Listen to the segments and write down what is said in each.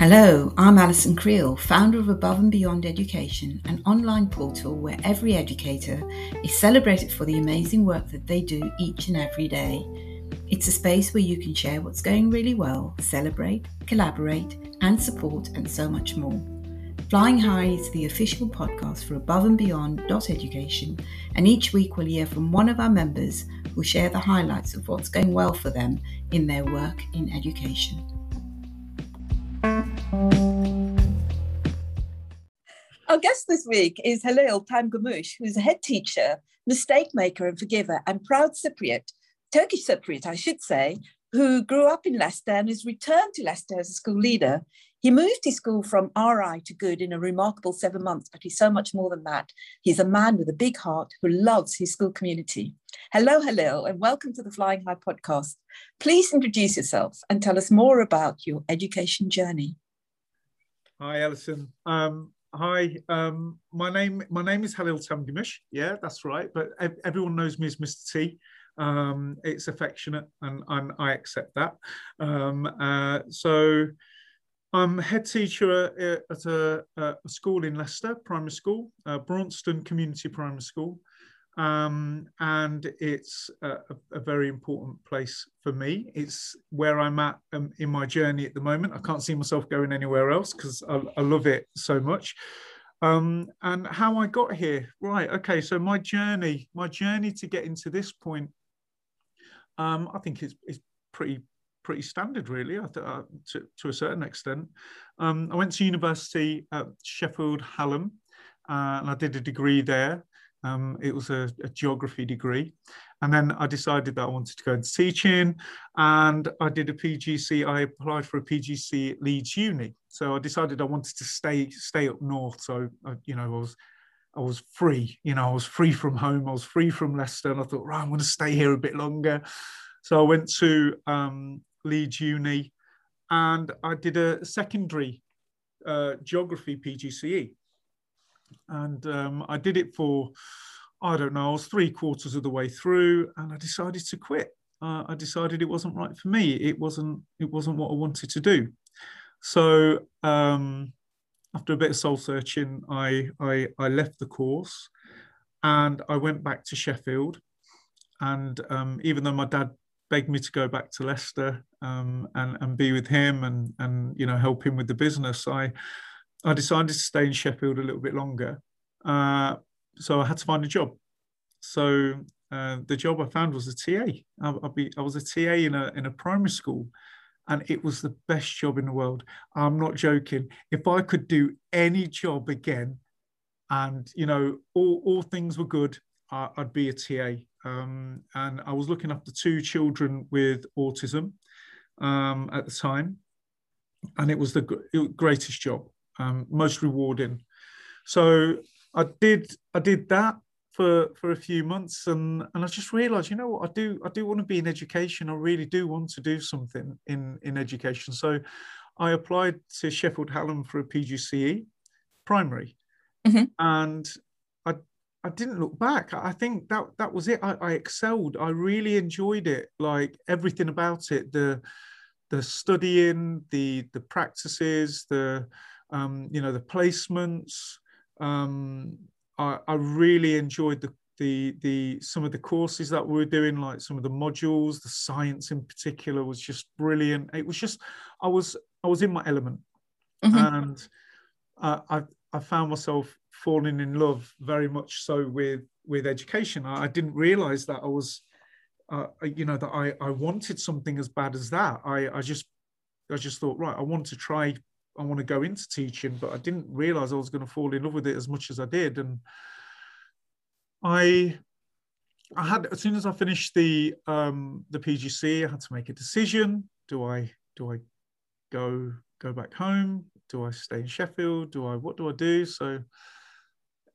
Hello, I'm Alison Kriel, founder of Above and Beyond Education, an online portal where every educator is celebrated for the amazing work that they do each and every day. It's a space where you can share what's going really well, celebrate, collaborate, and support, and so much more. Flying High is the official podcast for Above and Beyond Education, and each week we'll hear from one of our members who share the highlights of what's going well for them in their work in education. Our guest this week is Halil Tamgumus, who's a head teacher, mistake maker and forgiver, and proud Cypriot, Turkish Cypriot, I should say, who grew up in Leicester and has returned to Leicester as a school leader. He moved his school from RI to good in a remarkable seven months, but he's so much more than that. He's a man with a big heart who loves his school community. Hello, Halil, and welcome to the Flying High podcast. Please introduce yourself and tell us more about your education journey. Hi, Alison. Um, hi, um, my name my name is Halil Tamgumus. Yeah, that's right. But everyone knows me as Mr. T. Um, it's affectionate, and, I accept that. Um, uh, so. I'm head teacher at a, a, school in Leicester, primary school, uh, Braunstone Community Primary School um, and it's a, a, very important place for me. It's where I'm at um, in my journey at the moment. I can't see myself going anywhere else because I, I, love it so much. Um, and how I got here, right? Okay, so my journey, my journey to get into this point, um, I think is pretty pretty standard, really, uh, to, to a certain extent. Um, I went to university at Sheffield Hallam, uh, and I did a degree there. Um, it was a, a, geography degree. And then I decided that I wanted to go into teaching and I did a PGC. I applied for a PGC at Leeds Uni. So I decided I wanted to stay stay up north. So, I, you know, I was I was free, you know, I was free from home. I was free from Leicester. And I thought, right, I'm going to stay here a bit longer. So I went to um, Leeds Uni and I did a secondary uh, geography PGCE and um, I did it for I don't know, I was three quarters of the way through, and I decided to quit. Uh, I decided it wasn't right for me. It wasn't it wasn't what I wanted to do. So um, after a bit of soul searching, I, I I left the course, and I went back to Sheffield. And um, even though my dad begged me to go back to Leicester um, and and be with him and and you know help him with the business, I I decided to stay in Sheffield a little bit longer. Uh, so I had to find a job. So uh, the job I found was a TA. I, be, I was a TA in a, in a primary school and it was the best job in the world. I'm not joking. If I could do any job again and, you know, all, all things were good, I, would be a TA. Um, and I was looking after two children with autism um, at the time. And it was the greatest job um, most rewarding. So I did I did that for for a few months, and and I just realised, you know what, I do I do want to be in education. I really do want to do something in in education. So I applied to Sheffield Hallam for a PGCE primary, mm-hmm. and I I didn't look back. I think that that was it. I, I excelled. I really enjoyed it. Like everything about it. The the studying, the the practices, the um, you know, the placements. Um, I, I really enjoyed the the the some of the courses that we were doing like some of the modules the science in particular was just brilliant it was just i was i was in my element mm-hmm. and uh, i i found myself falling in love very much so with with education i, I didn't realize that i was uh, you know that i i wanted something as bad as that i i just i just thought right i want to try I want to go into teaching, but I didn't realize I was going to fall in love with it as much as I did. And I, I had as soon as I finished the um, the PGC, I had to make a decision. Do I do I go go back home? Do I stay in Sheffield? Do I what do I do? So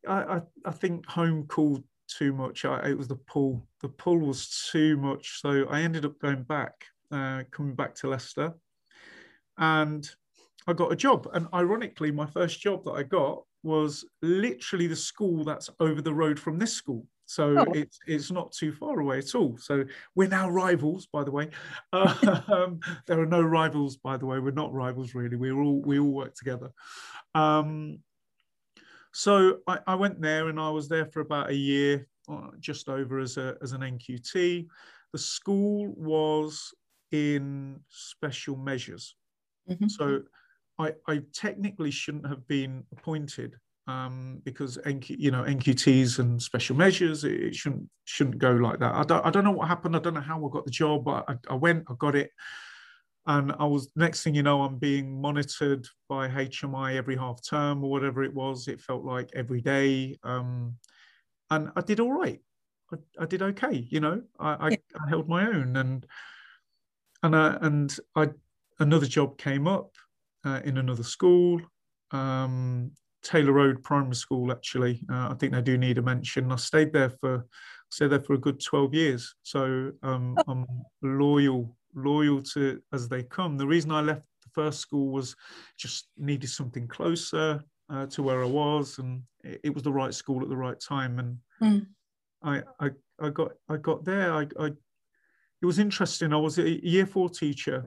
I I, I think home called too much. I, it was the pull. The pull was too much. So I ended up going back, uh, coming back to Leicester, and I got a job. And ironically, my first job that I got was literally the school that's over the road from this school. So oh. it's it's not too far away at all. So we're now rivals, by the way. Um, there are no rivals, by the way. We're not rivals really. We all we all work together. Um, so I, I, went there and I was there for about a year, uh, just over as a as an NQT. The school was in special measures, mm-hmm. so I, I technically shouldn't have been appointed um, because NQ, you know NQTs and special measures it, it, shouldn't shouldn't go like that. I don't I don't know what happened. I don't know how I got the job, but I, I went, I got it, and I was next thing you know I'm being monitored by HMI every half term or whatever it was. It felt like every day, um, and I did all right. I, I did okay. You know, I, I, I held my own, and and I, and I another job came up uh, in another school. Um, Taylor Road Primary School, actually. Uh, I think they do need a mention. I stayed there for stayed there for a good 12 years. So um, oh. I'm loyal, loyal to as they come. The reason I left the first school was just needed something closer uh, to where I was, and it, it, was the right school at the right time. And mm. I, I, I got, I got there. I, I, it was interesting. I was a year four teacher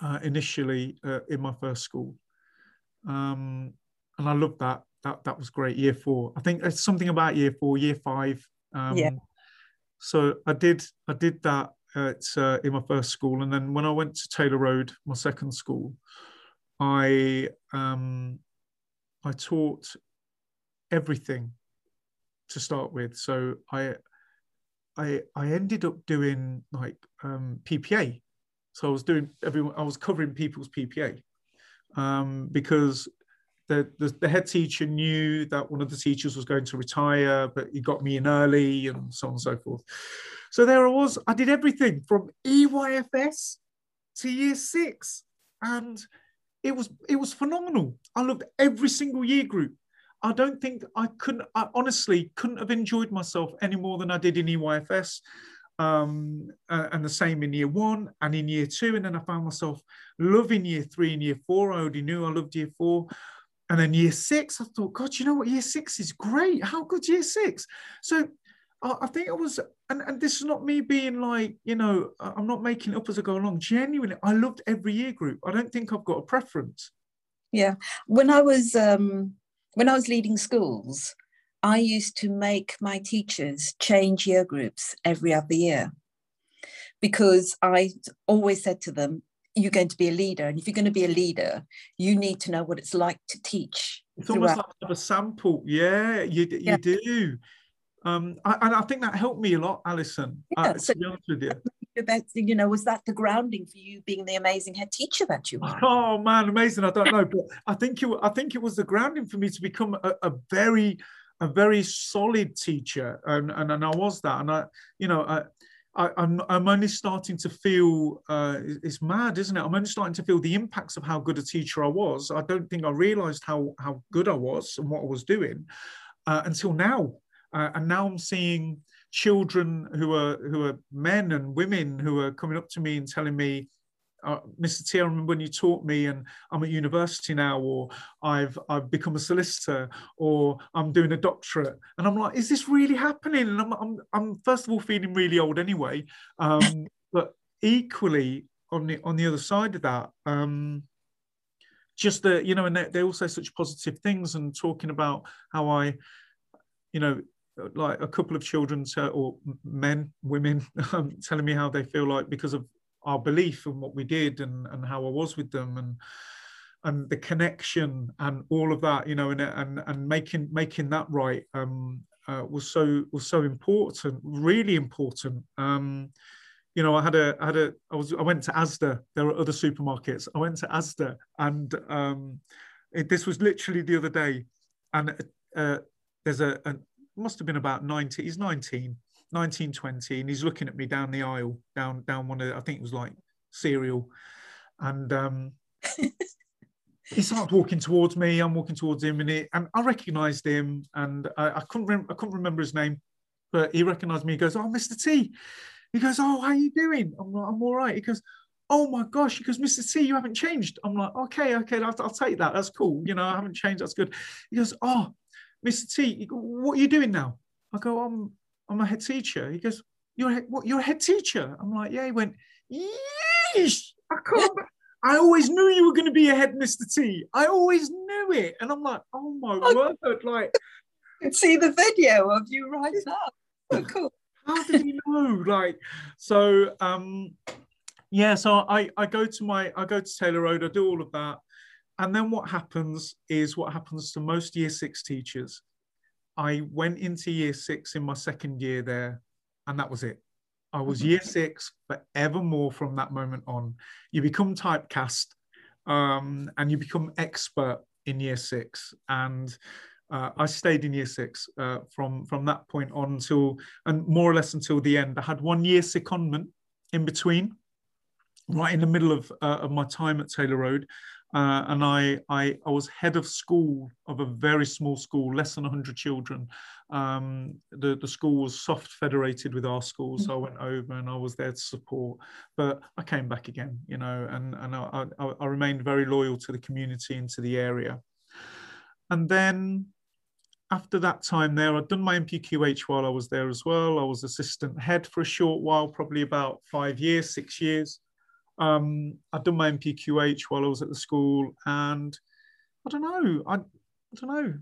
uh, initially uh, in my first school. Um, and I loved that. That that was great. Year four. I think it's something about year four, year five. Um, yeah. So I did I did that at uh, in my first school, and then when I went to Taylor Road, my second school, I um, I taught everything to start with. So I I I ended up doing like um, PPA. So I was doing everyone. I was covering people's PPA um, because the, the, the, head teacher knew that one of the teachers was going to retire, but he got me in early and so on and so forth. So there I was. I did everything from EYFS to year six, and it was it was phenomenal. I loved every single year group. I don't think I couldn't. I honestly couldn't have enjoyed myself any more than I did in EYFS. Um, uh, and the same in year one and in year two. And then I found myself loving year three and year four. I already knew I loved year four. And then year six, I thought, God, you know what? Year six is great. How good year six? So I think it was, and, and this is not me being like, you know, I'm not making it up as I go along. Genuinely, I loved every year group. I don't think I've got a preference. Yeah. When I was um, when I was leading schools, I used to make my teachers change year groups every other year because I always said to them, you're going to be a leader. And if you're going to be a leader, you need to know what it's like to teach. It's almost like a sample. Yeah, you, you yeah. do. Um, I, and I think that helped me a lot, Alison. Yeah, uh, so, to be honest with you. About, you know, was that the grounding for you being the amazing head teacher that you are? Oh man, amazing! I don't know, but I think you, I think it was the grounding for me to become a, a very, a very solid teacher, and, and and I was that, and I, you know, I, I, am I'm, I'm only starting to feel uh, it's mad, isn't it? I'm only starting to feel the impacts of how good a teacher I was. I don't think I realised how how good I was and what I was doing uh, until now. Uh, and now I'm seeing children who are who are men and women who are coming up to me and telling me, uh, Mr. T, I remember when you taught me, and I'm at university now, or I've I've become a solicitor, or I'm doing a doctorate, and I'm like, is this really happening? And I'm I'm, I'm first of all feeling really old anyway, um, but equally on the on the other side of that, um, just the you know, and they, they all say such positive things and talking about how I, you know, like a couple of children or men, women, um, telling me how they feel like because of our belief and what we did and, and how I was with them and and the connection and all of that, you know, and and and making making that right um, uh, was so was so important, really important. Um, you know, I had a I had a I was I went to Asda. There are other supermarkets. I went to Asda, and um, it, this was literally the other day, and uh, there's a, a must have been about 90. He's 19 1920, and he's looking at me down the aisle, down down one of I think it was like cereal, and um, he started walking towards me. I'm walking towards him, and, he, and I recognised him, and I, I couldn't rem- I couldn't remember his name, but he recognised me. He goes, "Oh, Mr. T." He goes, "Oh, how are you doing?" I'm like, "I'm all right." He goes, "Oh my gosh!" He goes, "Mr. T, you haven't changed." I'm like, "Okay, okay, I'll, I'll take that. That's cool. You know, I haven't changed. That's good." He goes, "Oh, Mr. T, what are you doing now?" I go, I'm I'm a head teacher. He goes, You're a head, what? You're a head teacher? I'm like, Yeah. He went, Yeesh, I can't. I always knew you were going to be a head, Mr. T. I always knew it. And I'm like, oh my word. Like, can see the video of you right up. So cool. How did you know? Like, so um, yeah, so I, I go to my I go to Taylor Road, I do all of that. And then what happens is what happens to most year six teachers. I went into year six in my second year there, and that was it. I was year six forevermore from that moment on. You become typecast um, and you become expert in year six. And uh, I stayed in year six uh, from, from that point on until, and more or less until the end. I had one year secondment in between, right in the middle of, uh, of my time at Taylor Road. Uh, and I, I, I was head of school of a very small school, less than 100 children. Um, the, the school was soft federated with our school, so I went over and I was there to support. But I came back again, you know, and, and I, I, I remained very loyal to the community and to the area. And then after that time there, I'd done my NPQH while I was there as well. I was assistant head for a short while, probably about five years, six years. Um, I'd done my NPQH while I was at the school, and I don't know, I, I don't know,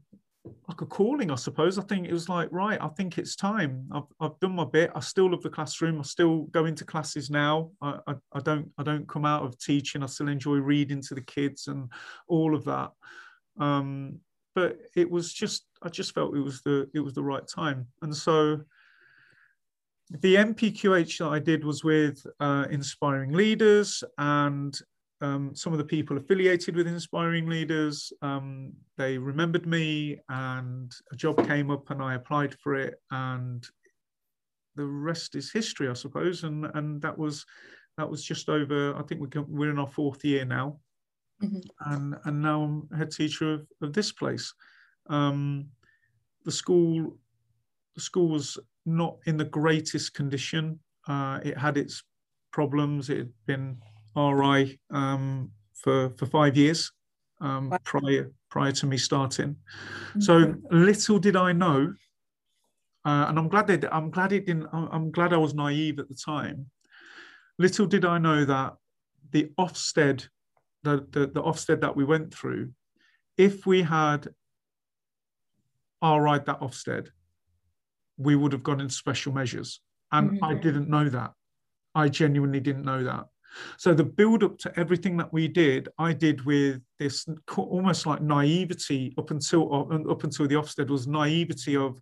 like a calling, I suppose. I think it was like, right, I think it's time. I've, I've done my bit. I still love the classroom. I still go into classes now. I, I, I don't I don't come out of teaching. I still enjoy reading to the kids and all of that. Um, but it was just I just felt it was the it was the right time, and so the NPQH that I did was with uh, Inspiring Leaders and um, some of the people affiliated with Inspiring Leaders. Um, they remembered me and a job came up and I applied for it and the rest is history, I suppose. And, and that was that was just over, I think we're, we're in our fourth year now. Mm-hmm. And, and now I'm head teacher of, of this place. Um, the school the school was not in the greatest condition. Uh, it had its problems. It had been RI um, for for five years um, prior prior to me starting. Mm-hmm. So little did I know, uh, and I'm glad that I'm glad it didn't. I'm glad I was naive at the time. Little did I know that the Ofsted, the, the, the Ofsted that we went through, if we had RI that Ofsted, we would have gone into special measures. And mm-hmm. I didn't know that. I genuinely didn't know that. So the build up to everything that we did, I did with this almost like naivety up until uh, up until the Ofsted was naivety of,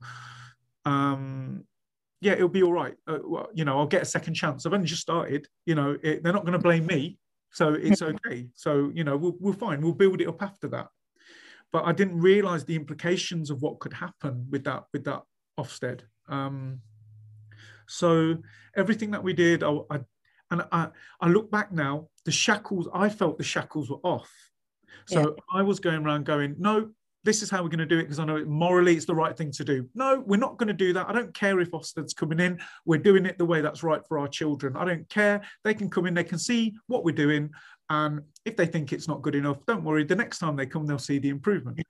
um, yeah, it'll be all right. Uh, well, you know, I'll get a second chance. I've only just started. You know, it, they're not going to blame me, so it's okay. So you know, we'll, we're fine. We'll build it up after that. But I didn't realize the implications of what could happen with that with that Ofsted. Um, so everything that we did, I, I, and I, I look back now, the shackles, I felt the shackles were off. So yeah. I was going around going, no, this is how we're going to do it because I know it, morally it's the right thing to do. No, we're not going to do that. I don't care if Ofsted's coming in. We're doing it the way that's right for our children. I don't care. They can come in, they can see what we're doing. And if they think it's not good enough, don't worry. The next time they come, they'll see the improvement.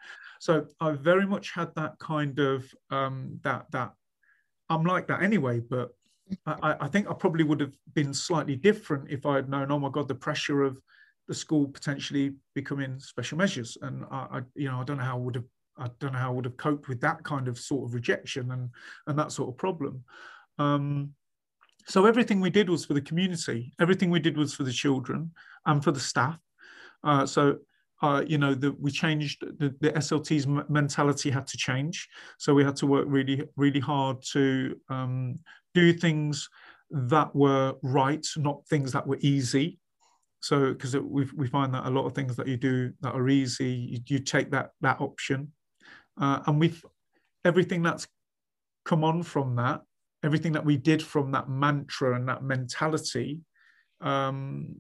So I very much had that kind of um, that that I'm like that anyway, but I, I, think I probably would have been slightly different if I had known, oh my God, the pressure of the school potentially becoming special measures. And I, I, you know, I don't know how I would have, I don't know how I would have coped with that kind of sort of rejection and and that sort of problem. Um, so everything we did was for the community. Everything we did was for the children and for the staff. Uh, so uh, you know, the, we changed the, the SLT's mentality had to change. So we had to work really, really hard to um, do things that were right, not things that were easy. So because we we find that a lot of things that you do that are easy, you, you take that that option, uh, and we've everything that's come on from that, everything that we did from that mantra and that mentality, um,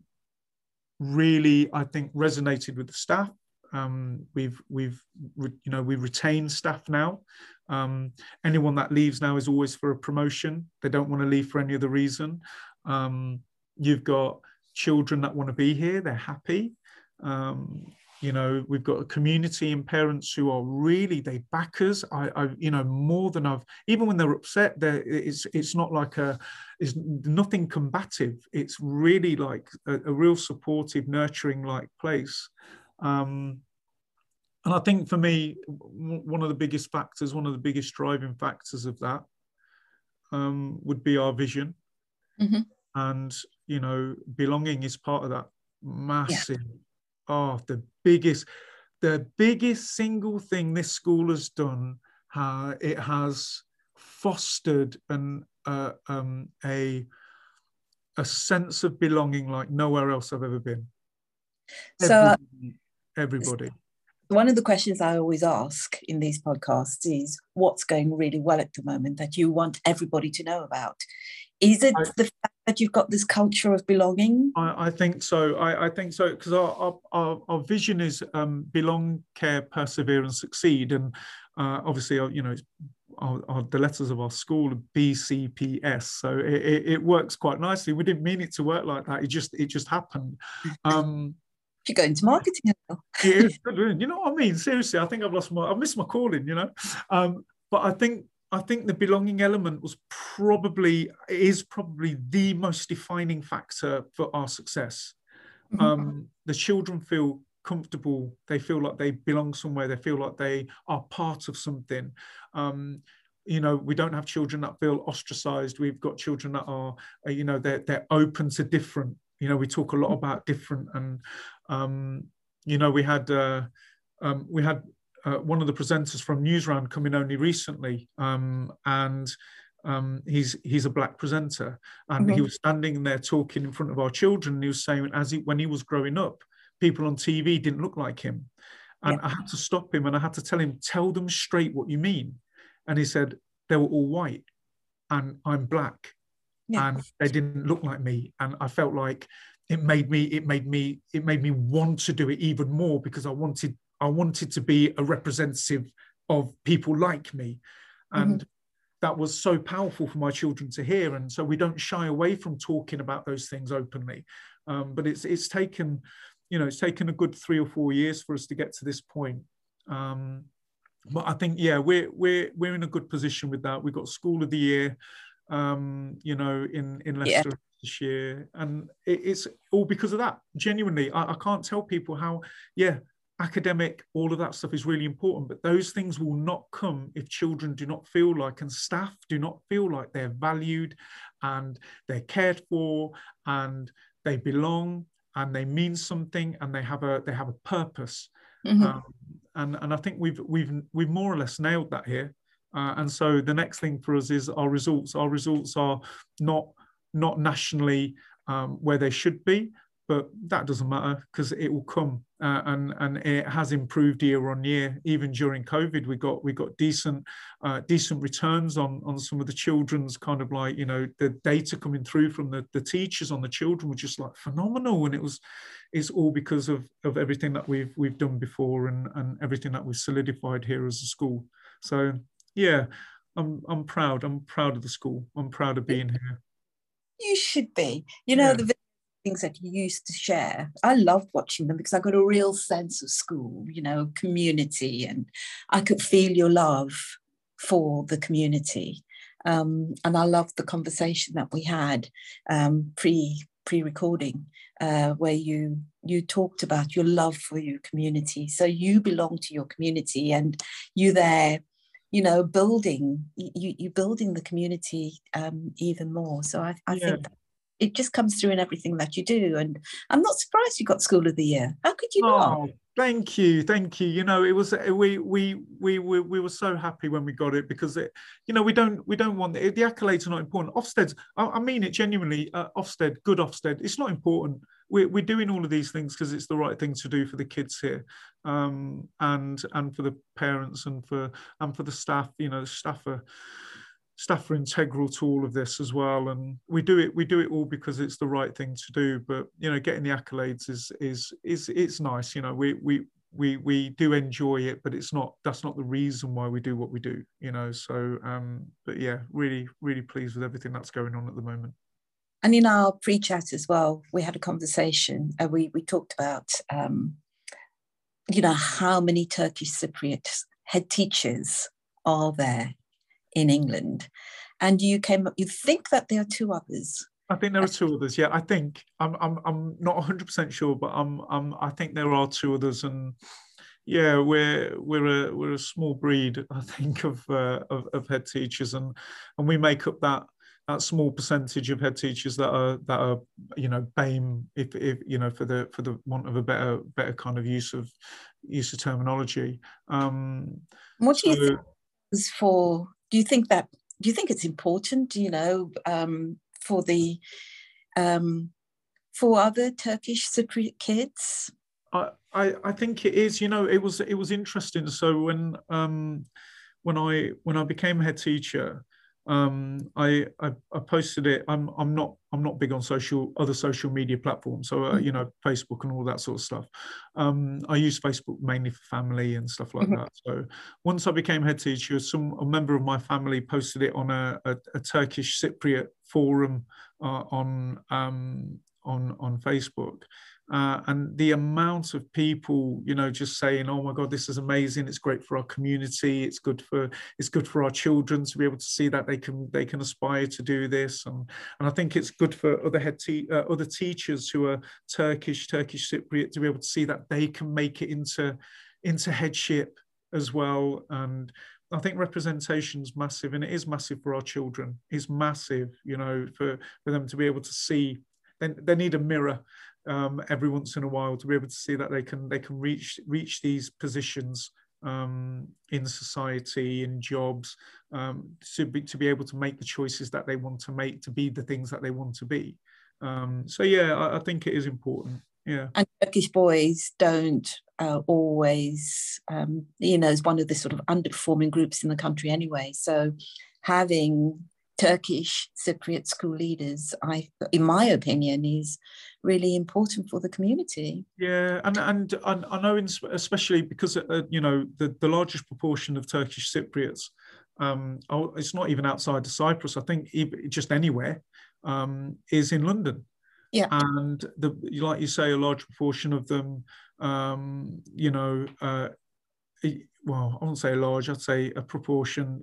really, I think, resonated with the staff. Um, we've we've you know we retain staff now. Um, anyone that leaves now is always for a promotion. They don't want to leave for any other reason. Um, you've got children that want to be here. They're happy. Um, you know we've got a community and parents who are really they back us. I, I you know more than i've even when they're upset there it's it's not like a is nothing combative. It's really like a, a real supportive nurturing like place. Um and i think for me one of the biggest factors one of the biggest driving factors of that um would be our vision. Mm-hmm. and you know belonging is part of that massive yeah oh, the biggest, the biggest single thing this school has done. Uh, it has fostered an uh, um, a a sense of belonging like nowhere else I've ever been. So, uh, everybody. One of the questions I always ask in these podcasts is what's going really well at the moment that you want everybody to know about? Is it I, the fact that you've got this culture of belonging? I, I think so. I, I think so because our, our, our vision is um, belong, care, persevere, and succeed. And uh, obviously, you know, our, our, the letters of our school are BCPS, so it, it, it, works quite nicely. We didn't mean it to work like that. It just it just happened. Um, you go into marketing now. you know what I mean? Seriously, I think I've lost my, I've missed my calling. You know, um, but I think I think the belonging element was probably is probably the most defining factor for our success. Mm-hmm. Um, the children feel comfortable. They feel like they belong somewhere. They feel like they are part of something. Um, you know, we don't have children that feel ostracized. We've got children that are, uh, you know, they're they're open to different. You know, we talk a lot mm-hmm. about different, and um, you know, we had uh, um, we had uh, one of the presenters from Newsround coming only recently, um, and um, he's he's a black presenter, and mm-hmm. he was standing there talking in front of our children. And he was saying, as he when he was growing up, people on TV didn't look like him, and yeah. I had to stop him and I had to tell him, tell them straight what you mean. And he said they were all white, and I'm black, yeah. and they didn't look like me, and I felt like it made me it made me it made me want to do it even more because I wanted I wanted to be a representative of people like me. And mm-hmm. that was so powerful for my children to hear. And so we don't shy away from talking about those things openly. Um, but it's it's taken, you know, it's taken a good three or four years for us to get to this point. Um, but I think, yeah, we're we're we're in a good position with that. We've got School of the Year, um, you know, in in Leicester. Yeah this year and it, it's all because of that genuinely I, I, can't tell people how yeah academic, all of that stuff is really important, but those things will not come if children do not feel like and staff do not feel like they're valued and they're cared for and they belong and they mean something and they have a they have a purpose. Mm-hmm. Um, and and I think we've we've we've more or less nailed that here. Uh, and so the next thing for us is our results. Our results are not not nationally um, where they should be, but that doesn't matter because it will come uh, and and it has improved year on year. Even during covid we got we got decent uh, decent returns on on some of the children's kind of like you know the data coming through from the the teachers on the children were just like phenomenal. And it was it's all because of of everything that we've we've done before and and everything that we've solidified here as a school. So yeah i'm i'm proud. I'm proud of the school. I'm proud of being here. You should be. You know yeah. the things that you used to share. I loved watching them because I got a real sense of school, you know, community, and I could feel your love for the community. Um, and I loved the conversation that we had um, pre pre recording, uh, where you you talked about your love for your community. So you belong to your community, and you there you know building you you building the community um, even more so i, I yeah. think it just comes through in everything that you do. And I'm not surprised you got School of the Year. How could you oh, not? Thank you, thank you. You know, it was we we we we, we were so happy when we got it because it, you know, we don't we don't want the, the accolades are not important. Ofsted, I, I mean it genuinely. Uh, Ofsted, good Ofsted. It's not important. We're, we're doing all of these things because it's the right thing to do for the kids here, um, and and for the parents and for and for the staff. You know, the staff are staff are integral to all of this as well and we do it we do it all because it's the right thing to do but you know getting the accolades is is is it's nice you know we we we we do enjoy it but it's not that's not the reason why we do what we do you know so um but yeah really really pleased with everything that's going on at the moment. And in our pre-chat as well we had a conversation uh, we we talked about um you know, how many Turkish Cypriot head teachers are there in England? And you came, you think that there are two others. I think there are two others. Yeah, I think I'm I'm I'm not 100 percent sure, but I'm I'm I think there are two others, and yeah, we're we're a we're a small breed, I think, of uh, of, of head teachers, and and we make up that that small percentage of head teachers that are that are you know BAME if, if you know for the for the want of a better better kind of use of use of terminology. Um, what do so, you think is for? Do you think that? Do you think it's important? You know, um, for the um, for other Turkish Cypriot kids. I, I I think it is. You know, it was it was interesting. So when um, when I when I became head teacher um, I, I, I posted it. I'm I'm not I'm not big on social other social media platforms, so uh, mm-hmm. you know Facebook and all that sort of stuff. Um, I use Facebook mainly for family and stuff like mm-hmm. that. So once I became head teacher, some a member of my family posted it on a, a, a Turkish Cypriot forum uh, on um, on on Facebook, uh, and the amount of people you know just saying oh my god this is amazing. It's great for our community. It's good for it's good for our children to be able to see that they can they can aspire to do this. And and i think it's good for other head te- uh, other teachers who are turkish turkish cypriot to be able to see that they can make it into into headship as well. And I think representation is massive, and it is massive for our children. It's massive, you know, for, for them to be able to see. They, they need a mirror um, every once in a while to be able to see that they can they can reach reach these positions um, in society in jobs um, to be to be able to make the choices that they want to make to be the things that they want to be. Um, so yeah, I, I, think it is important. Yeah, and Turkish boys don't uh, always, um, you know, is one of the sort of underperforming groups in the country anyway. So having Turkish Cypriot school leaders, I, in my opinion, is really important for the community. Yeah, and and, and I know, in, especially because uh, you know the, the largest proportion of Turkish Cypriots, um, oh, it's not even outside of Cyprus. I think just anywhere um, is in London. Yeah, and the like you say, a large proportion of them, um, you know. Uh, well, I won't say a large, I'd say a proportion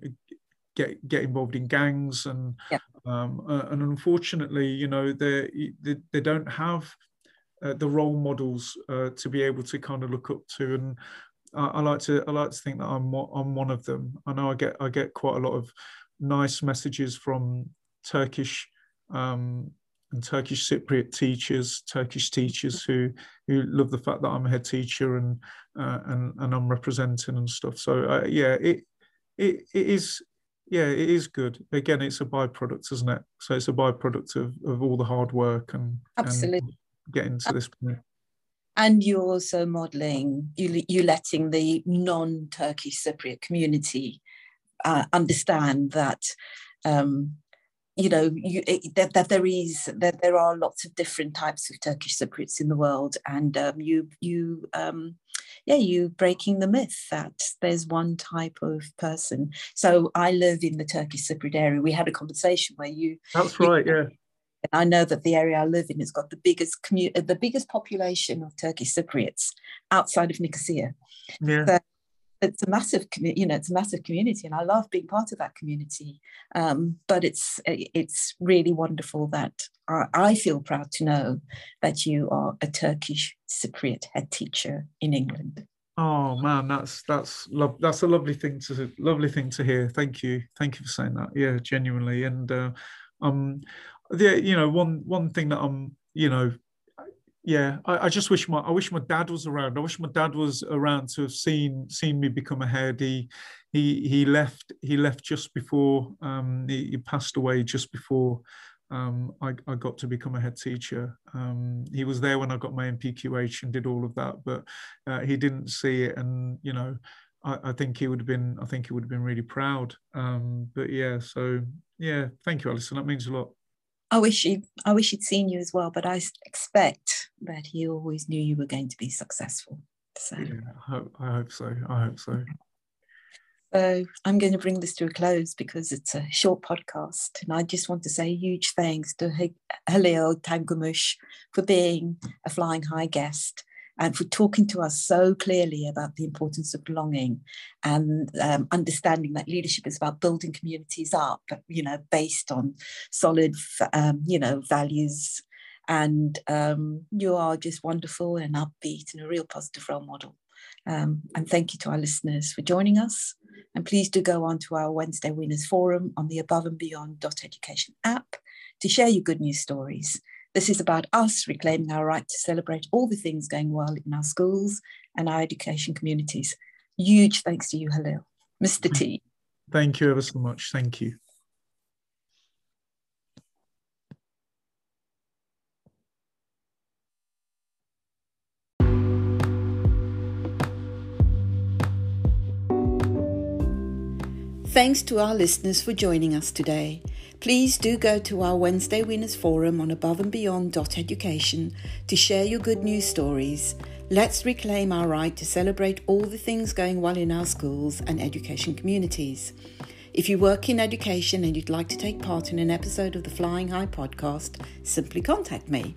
get get involved in gangs and yeah. um, uh, and unfortunately, you know, they they, they don't have uh, the role models uh, to be able to kind of look up to and. I, I like to I like to think that I'm I'm one of them. I know I get I get quite a lot of nice messages from Turkish um, and Turkish Cypriot teachers, Turkish teachers who who love the fact that I'm a head teacher and uh, and and I'm representing and stuff. So uh, yeah, it it it is yeah, it is good. Again, it's a byproduct, isn't it? So it's a byproduct of, of all the hard work and, absolutely and getting to this point. And you're also modelling, you you letting the non-Turkish Cypriot community uh, understand that um, you know you, that, that there is that there are lots of different types of Turkish Cypriots in the world, and um, you you um, yeah, you breaking the myth that there's one type of person. So I live in the Turkish Cypriot area. We had a conversation where you. That's right. You, yeah. I know that the area I live in has got the biggest commu- the biggest population of Turkish Cypriots outside of Nicosia. Yeah. So it's a massive community you know it's a massive community and i love being part of that community. Um, but it's it's really wonderful that I, I, feel proud to know that you are a turkish cypriot head teacher in england. Oh man that's that's love that's a lovely thing to lovely thing to hear. Thank you. Thank you for saying that. Yeah genuinely. And uh, um yeah you know one one thing that i'm you know yeah, I, I, just wish my I wish my dad was around. I wish my dad was around to have seen seen me become a head. He he he left he left just before um, he, he passed away just before um, I, I, got to become a head teacher. Um, he was there when I got my NPQH and did all of that, but uh, he didn't see it, and you know. I, I, think he would have been. I think he would have been really proud. Um, but yeah, so yeah, thank you, Alison. That means a lot. I wish he, I wish he'd seen you as well, but I expect that he always knew you were going to be successful. So yeah, I hope, I hope so. I hope so. So I'm going to bring this to a close because it's a short podcast, and I just want to say huge thanks to Halil Tamgumus for being a flying high guest and for talking to us so clearly about the importance of belonging and um, understanding that leadership is about building communities up, you know, based on solid, um, you know, values. And um, you are just wonderful and upbeat and a real positive role model. Um, and thank you to our listeners for joining us. And please do go on to our Wednesday Winners Forum on the Above and Beyond Education app to share your good news stories. This is about us reclaiming our right to celebrate all the things going well in our schools and our education communities. Huge thanks to you, Halil. Mr. T. Thank you ever so much. Thank you. Thanks to our listeners for joining us today. Please do go to our Wednesday Winners Forum on aboveandbeyond.education to share your good news stories. Let's reclaim our right to celebrate all the things going well in our schools and education communities. If you work in education and you'd like to take part in an episode of the Flying High podcast, simply contact me.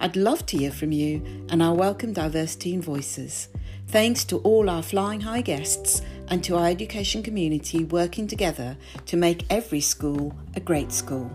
I'd love to hear from you and I welcome diversity in voices. Thanks to all our Flying High guests and to our education community working together to make every school a great school.